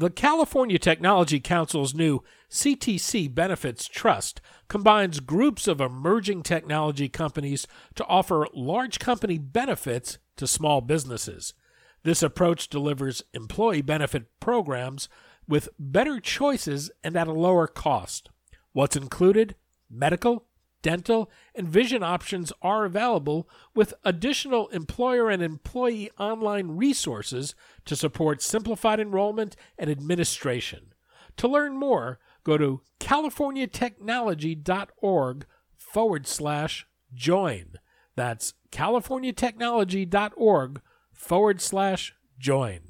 The California Technology Council's new CTC Benefits Trust combines groups of emerging technology companies to offer large company benefits to small businesses. This approach delivers employee benefit programs with better choices and at a lower cost. What's included? Medical, dental, and vision options are available with additional employer and employee online resources to support simplified enrollment and administration. To learn more, go to californiatechnology.org forward slash join. That's californiatechnology.org forward slash join.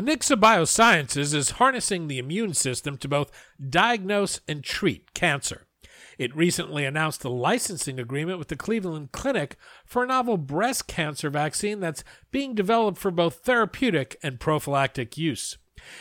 Anixa Biosciences is harnessing the immune system to both diagnose and treat cancer. It recently announced a licensing agreement with the Cleveland Clinic for a novel breast cancer vaccine that's being developed for both therapeutic and prophylactic use.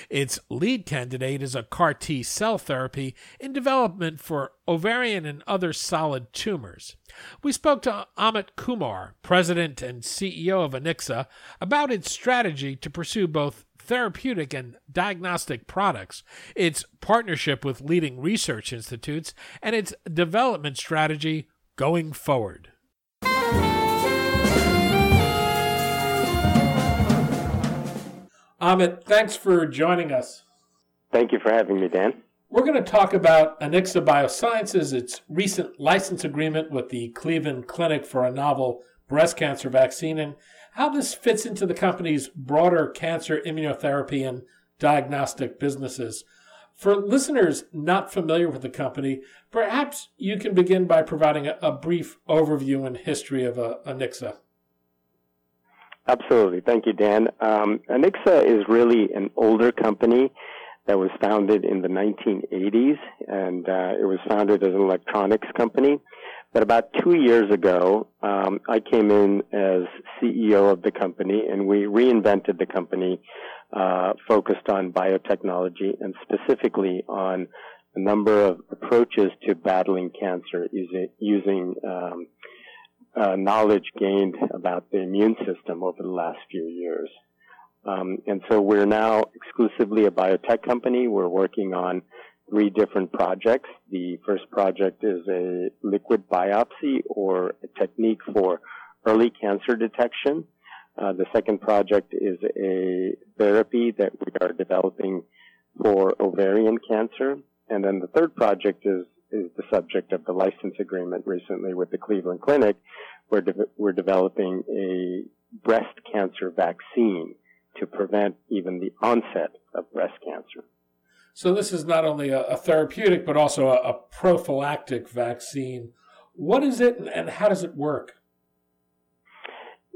Its lead candidate is a CAR T cell therapy in development for ovarian and other solid tumors. We spoke to Amit Kumar, president and CEO of Anixa, about its strategy to pursue both therapeutic and diagnostic products, its partnership with leading research institutes, and its development strategy going forward. Amit, thanks for joining us. Thank you for having me, Dan. We're going to talk about Anixa Biosciences, its recent license agreement with the Cleveland Clinic for a novel breast cancer vaccine, and how this fits into the company's broader cancer immunotherapy and diagnostic businesses. For listeners not familiar with the company, perhaps you can begin by providing a, a brief overview and history of uh, Anixa. Absolutely. Thank you, Dan. Um, Anixa is really an older company that was founded in the 1980s, and uh, it was founded as an electronics company. But about two years ago, um, I came in as CEO of the company, and we reinvented the company, uh, focused on biotechnology and specifically on a number of approaches to battling cancer using, using um, uh, knowledge gained about the immune system over the last few years. Um, and so we're now exclusively a biotech company. We're working on three different projects. The first project is a liquid biopsy or a technique for early cancer detection. Uh, the second project is a therapy that we are developing for ovarian cancer. And then the third project is, is the subject of the license agreement recently with the Cleveland Clinic. We're, de- we're developing a breast cancer vaccine to prevent even the onset of breast cancer. So this is not only a, a therapeutic, but also a, a, prophylactic vaccine. What is it, and how does it work?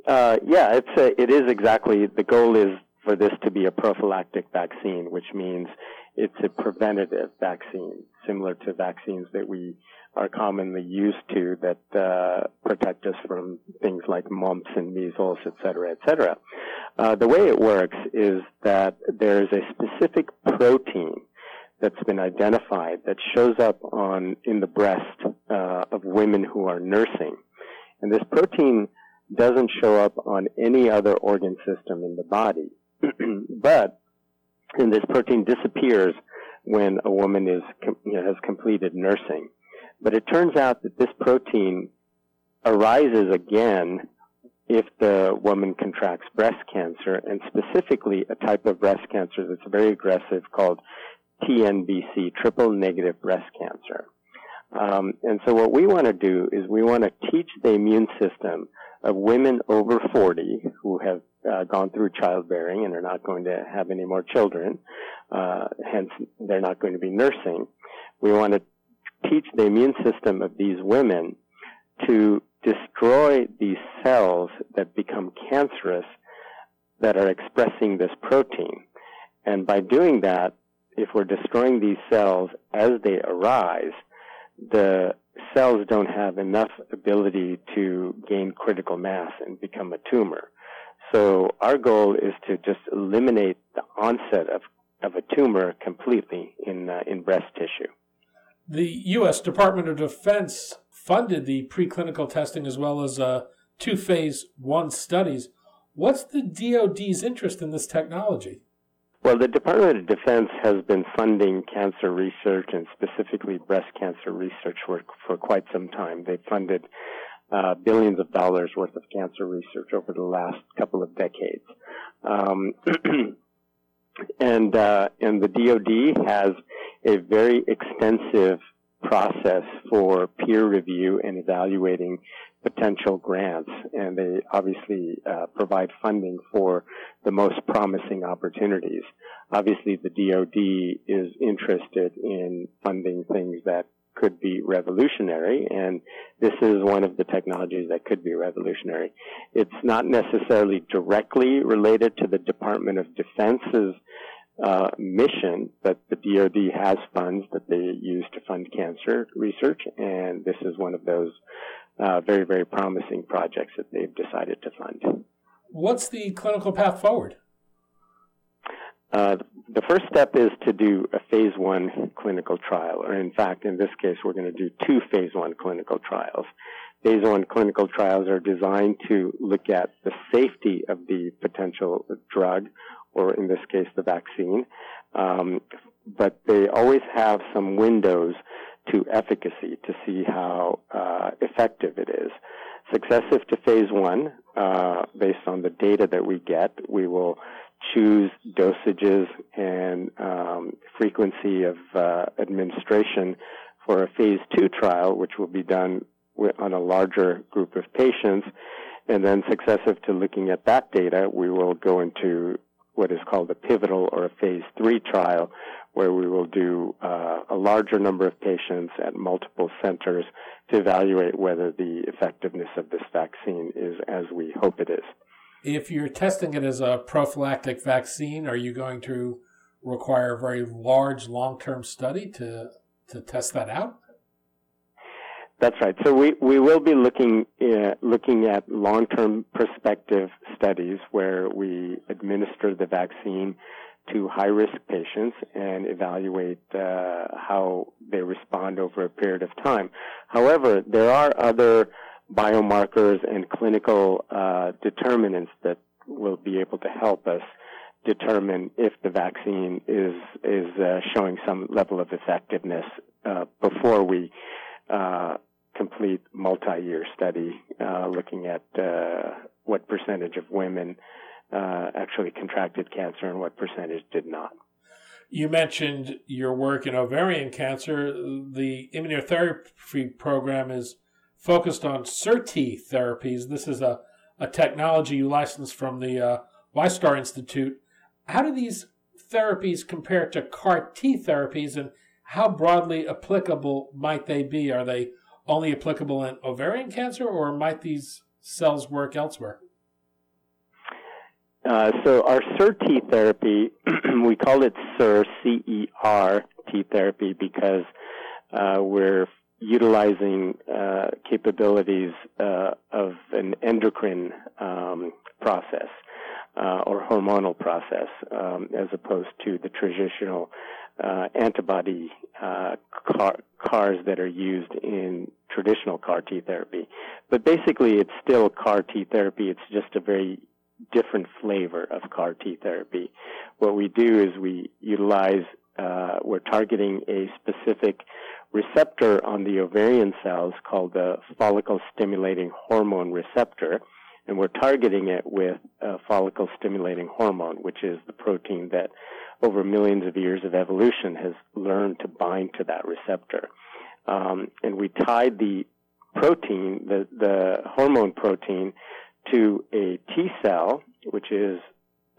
Uh, yeah, it's a, it is exactly the goal is for this to be a prophylactic vaccine, which means it's a preventative vaccine, similar to vaccines that we are commonly used to that uh, protect us from things like mumps and measles, et cetera, et cetera. Uh, the way it works is that there's a specific protein that's been identified that shows up on in the breast uh, of women who are nursing, and this protein doesn't show up on any other organ system in the body, but and this protein disappears when a woman is you know, has completed nursing. But it turns out that this protein arises again if the woman contracts breast cancer, and specifically a type of breast cancer that's very aggressive called TNBC, triple negative breast cancer. Um, and so what we want to do is we want to teach the immune system of women over 40 who have uh, gone through childbearing and are not going to have any more children, uh, hence they're not going to be nursing. We want to teach the immune system of these women to destroy these cells that become cancerous that are expressing this protein. And by doing that, if we're destroying these cells as they arise, the cells don't have enough ability to gain critical mass and become a tumor. So our goal is to just eliminate the onset of, of a tumor completely in, uh, in breast tissue. The U.S. Department of Defense funded the preclinical testing as well as uh, two phase one studies. What's the DoD's interest in this technology? Well, the Department of Defense has been funding cancer research and specifically breast cancer research work for quite some time. They've funded uh, billions of dollars worth of cancer research over the last couple of decades. Um, and uh, and the DoD has a very extensive process for peer review and evaluating potential grants, and they obviously uh, provide funding for the most promising opportunities. Obviously, the DoD is interested in funding things that could be revolutionary, and this is one of the technologies that could be revolutionary. It's not necessarily directly related to the Department of Defense's uh, mission, but the DoD has funds that they use to fund cancer research, and this is one of those uh, very, very promising projects that they've decided to fund. What's the clinical path forward? Uh, the first step is to do a phase one clinical trial, or in fact, in this case, we're going to do two phase one clinical trials. Phase one clinical trials are designed to look at the safety of the potential drug or in this case, the vaccine. Um, but they always have some windows to efficacy to see how uh, effective it is. Successive to phase one, uh, based on the data that we get, we will choose dosages and um, frequency of uh, administration for a phase two trial, which will be done on a larger group of patients. And then successive to looking at that data, we will go into what is called a pivotal or a phase three trial, where we will do uh, a larger number of patients at multiple centers to evaluate whether the effectiveness of this vaccine is as we hope it is. If you're testing it as a prophylactic vaccine, are you going to require a very large long term study to, to test that out? That's right. So we, we will be looking uh, looking at long term prospective studies where we administer the vaccine to high risk patients and evaluate uh, how they respond over a period of time. However, there are other biomarkers and clinical uh, determinants that will be able to help us determine if the vaccine is is uh, showing some level of effectiveness uh, before we uh, complete multi-year study uh, looking at uh, what percentage of women actually contracted cancer and what percentage did not. You mentioned your work in ovarian cancer. The immunotherapy program is focused on CER-T therapies. This is a, a technology you licensed from the uh, Wistar Institute. How do these therapies compare to CAR T therapies, and how broadly applicable might they be? Are they only applicable in ovarian cancer, or might these cells work elsewhere? Uh, so our CER-T therapy, we call it C-E-R T therapy because uh, we're utilizing uh, capabilities uh, of an endocrine um, process uh, or hormonal process um, as opposed to the traditional uh, antibody uh, car, CARs that are used in traditional CAR T therapy. But basically, it's still CAR T therapy. It's just a very different flavor of CAR T therapy. What we do is we utilize, uh, we're targeting a specific receptor on the ovarian cells called the follicle stimulating hormone receptor and we're targeting it with a follicle stimulating hormone, which is the protein that over millions of years of evolution has learned to bind to that receptor. Um, and we tied the protein, the, the hormone protein, to a T cell, which is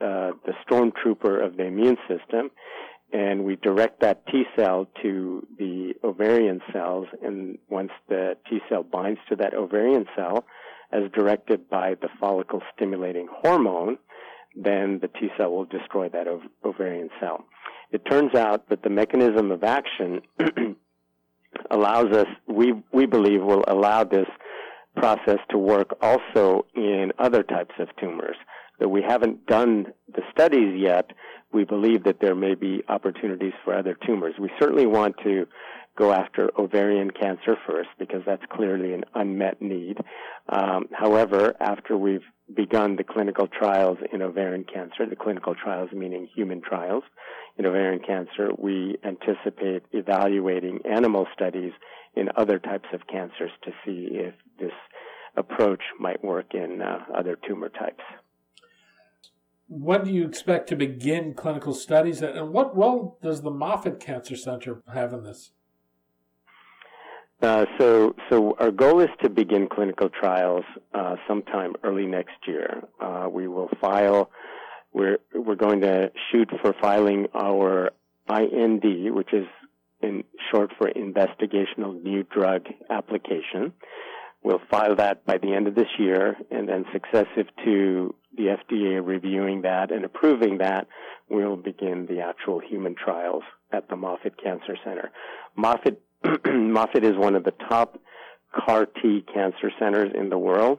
uh, the stormtrooper of the immune system, and we direct that T cell to the ovarian cells. And once the T cell binds to that ovarian cell, as directed by the follicle stimulating hormone, then the T cell will destroy that ov- ovarian cell. It turns out that the mechanism of action allows us, we, we believe, will allow this process to work also in other types of tumors. Though we haven't done the studies yet, we believe that there may be opportunities for other tumors. We certainly want to go after ovarian cancer first because that's clearly an unmet need. Um, however, after we've begun the clinical trials in ovarian cancer, the clinical trials meaning human trials in ovarian cancer, we anticipate evaluating animal studies in other types of cancers to see if this approach might work in uh, other tumor types. When do you expect to begin clinical studies, and what role does the Moffitt Cancer Center have in this? Uh, so, so our goal is to begin clinical trials uh, sometime early next year. Uh, we will file. We're we're going to shoot for filing our IND, which is in short for Investigational New Drug Application. We'll file that by the end of this year, and then successive to the FDA reviewing that and approving that, we'll begin the actual human trials at the Moffitt Cancer Center. Moffitt Moffitt is one of the top CAR T cancer centers in the world,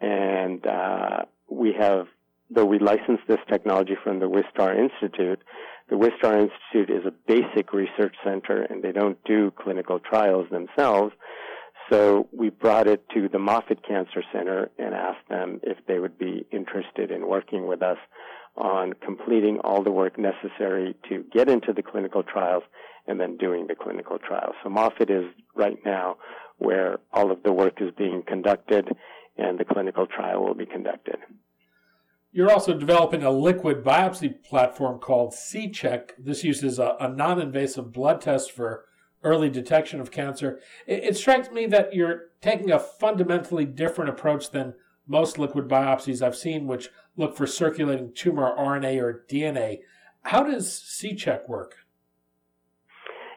and uh, we have, though we licensed this technology from the Wistar Institute, the Wistar Institute is a basic research center, and they don't do clinical trials themselves. So we brought it to the Moffitt Cancer Center and asked them if they would be interested in working with us on completing all the work necessary to get into the clinical trials and then doing the clinical trials. So Moffitt is right now where all of the work is being conducted and the clinical trial will be conducted. You're also developing a liquid biopsy platform called Cchek. This uses a, a non-invasive blood test for early detection of cancer. It, it strikes me that you're taking a fundamentally different approach than most liquid biopsies I've seen, which look for circulating tumor RNA or DNA. How does Cchek work?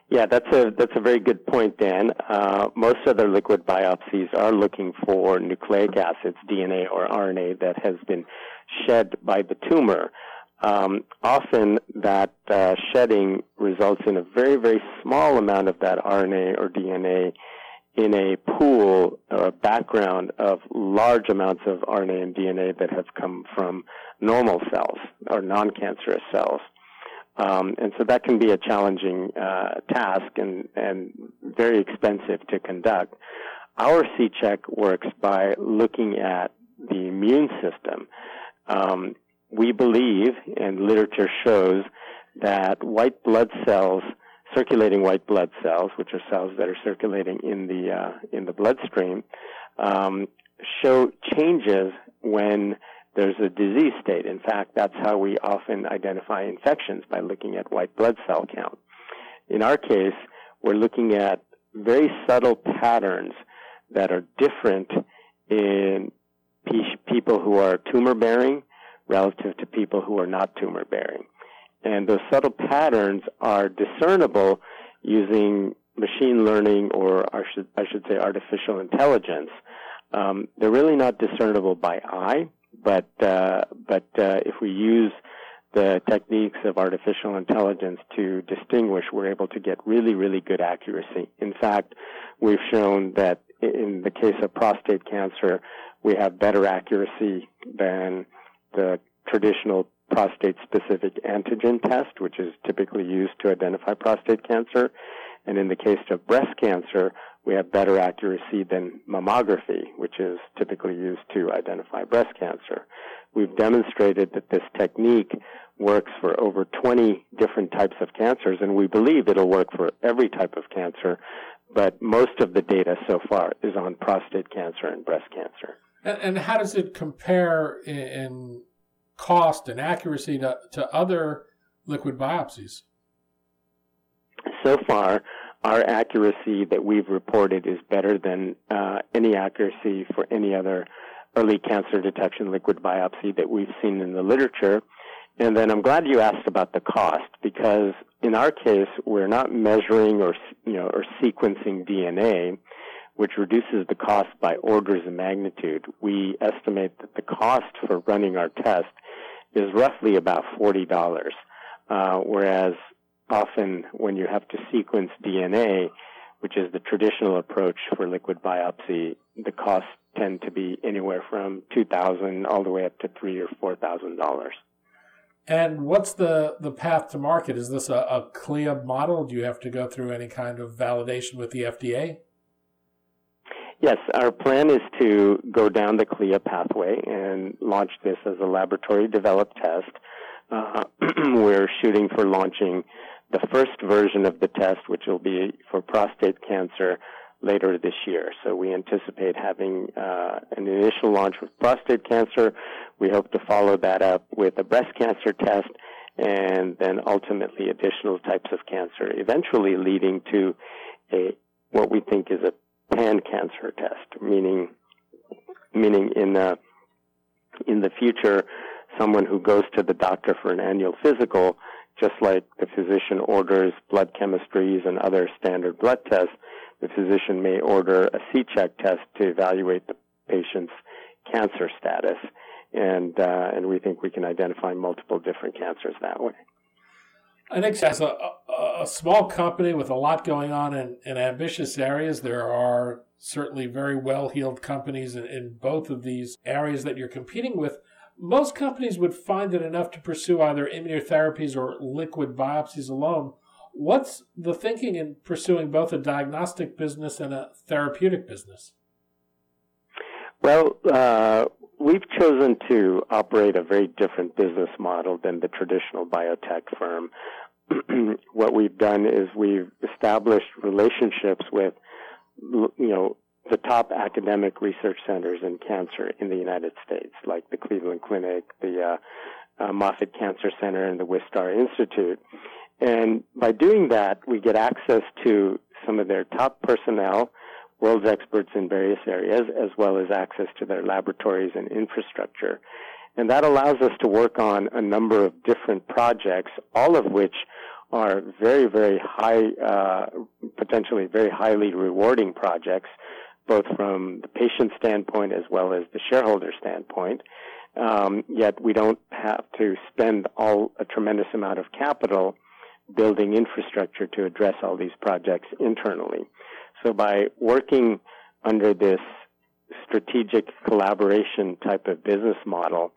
Yeah, that's a that's a very good point, Dan. Uh, most other liquid biopsies are looking for nucleic acids, DNA or RNA that has been shed by the tumor. Um, often, that uh, shedding results in a very very small amount of that RNA or DNA in a pool or a background of large amounts of RNA and DNA that have come from normal cells or non-cancerous cells. Um, and so that can be a challenging uh, task and, and very expensive to conduct. Our Cchek works by looking at the immune system. Um, we believe, and literature shows, that white blood cells, circulating white blood cells, which are cells that are circulating in the uh, in the bloodstream, um, show changes when there's a disease state. In fact, that's how we often identify infections by looking at white blood cell count. In our case, we're looking at very subtle patterns that are different in people who are tumor bearing relative to people who are not tumor bearing. And those subtle patterns are discernible using machine learning or I should, I should say artificial intelligence. Um, they're really not discernible by eye but uh, but uh, if we use the techniques of artificial intelligence to distinguish, we're able to get really, really good accuracy. In fact, we've shown that in the case of prostate cancer, we have better accuracy than the traditional prostate specific antigen test, which is typically used to identify prostate cancer. And in the case of breast cancer, we have better accuracy than mammography, which is typically used to identify breast cancer. We've demonstrated that this technique works for over 20 different types of cancers, and we believe it'll work for every type of cancer, but most of the data so far is on prostate cancer and breast cancer. And, and how does it compare in, in cost and accuracy to, to other liquid biopsies? So far, our accuracy that we've reported is better than uh, any accuracy for any other early cancer detection liquid biopsy that we've seen in the literature. And then I'm glad you asked about the cost because in our case, we're not measuring or, you know, or sequencing DNA, which reduces the cost by orders of magnitude. We estimate that the cost for running our test is roughly about $40. Uh, whereas often when you have to sequence DNA, which is the traditional approach for liquid biopsy, the costs tend to be anywhere from two thousand all the way up to three or four thousand dollars. And what's the, the path to market? Is this a, a CLIA model? Do you have to go through any kind of validation with the FDA? Yes, our plan is to go down the CLIA pathway and launch this as a laboratory developed test. Uh, we're shooting for launching the first version of the test, which will be for prostate cancer later this year. So we anticipate having uh, an initial launch with prostate cancer. We hope to follow that up with a breast cancer test and then ultimately additional types of cancer, eventually leading to a what we think is a pan cancer test, meaning meaning in the in the future, someone who goes to the doctor for an annual physical just like the physician orders blood chemistries and other standard blood tests, the physician may order a Cchek test to evaluate the patient's cancer status. And, uh, and we think we can identify multiple different cancers that way. I think as a, a, small company with a lot going on in, in ambitious areas, there are certainly very well heeled companies in, in both of these areas that you're competing with most companies would find it enough to pursue either immunotherapies or liquid biopsies alone. What's the thinking in pursuing both a diagnostic business and a therapeutic business? Well, uh, we've chosen to operate a very different business model than the traditional biotech firm. what we've done is we've established relationships with, you know, the top academic research centers in cancer in the United States, like the Cleveland Clinic, the uh, uh, Moffitt Cancer Center, and the Wistar Institute. And by doing that, we get access to some of their top personnel, world's experts in various areas, as well as access to their laboratories and infrastructure. And that allows us to work on a number of different projects, all of which are very, very high, uh, potentially very highly rewarding projects both from the patient standpoint as well as the shareholder standpoint. Um, yet we don't have to spend all a tremendous amount of capital building infrastructure to address all these projects internally. So by working under this strategic collaboration type of business model,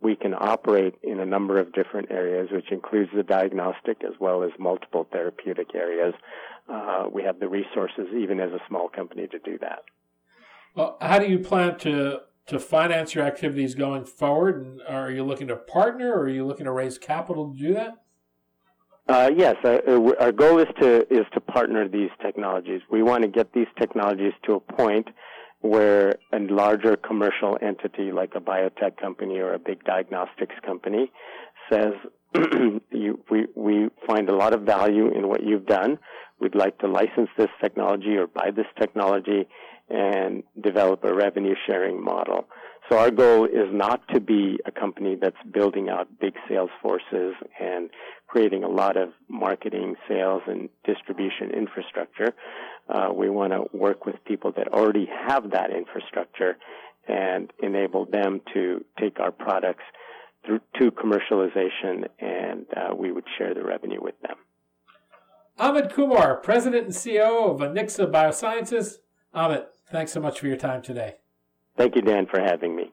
we can operate in a number of different areas, which includes the diagnostic as well as multiple therapeutic areas. Uh, we have the resources, even as a small company, to do that. Well, how do you plan to to finance your activities going forward? And are you looking to partner, or are you looking to raise capital to do that? Uh, yes, uh, uh our goal is to is to partner these technologies. We want to get these technologies to a point where a larger commercial entity like a biotech company or a big diagnostics company says, you, we, we find a lot of value in what you've done. We'd like to license this technology or buy this technology and develop a revenue sharing model. So our goal is not to be a company that's building out big sales forces and creating a lot of marketing, sales, and distribution infrastructure. Uh, we want to work with people that already have that infrastructure and enable them to take our products through to commercialization, and uh, we would share the revenue with them. Amit Kumar, President and CEO of Anixa Biosciences. Amit, thanks so much for your time today. Thank you, Dan, for having me.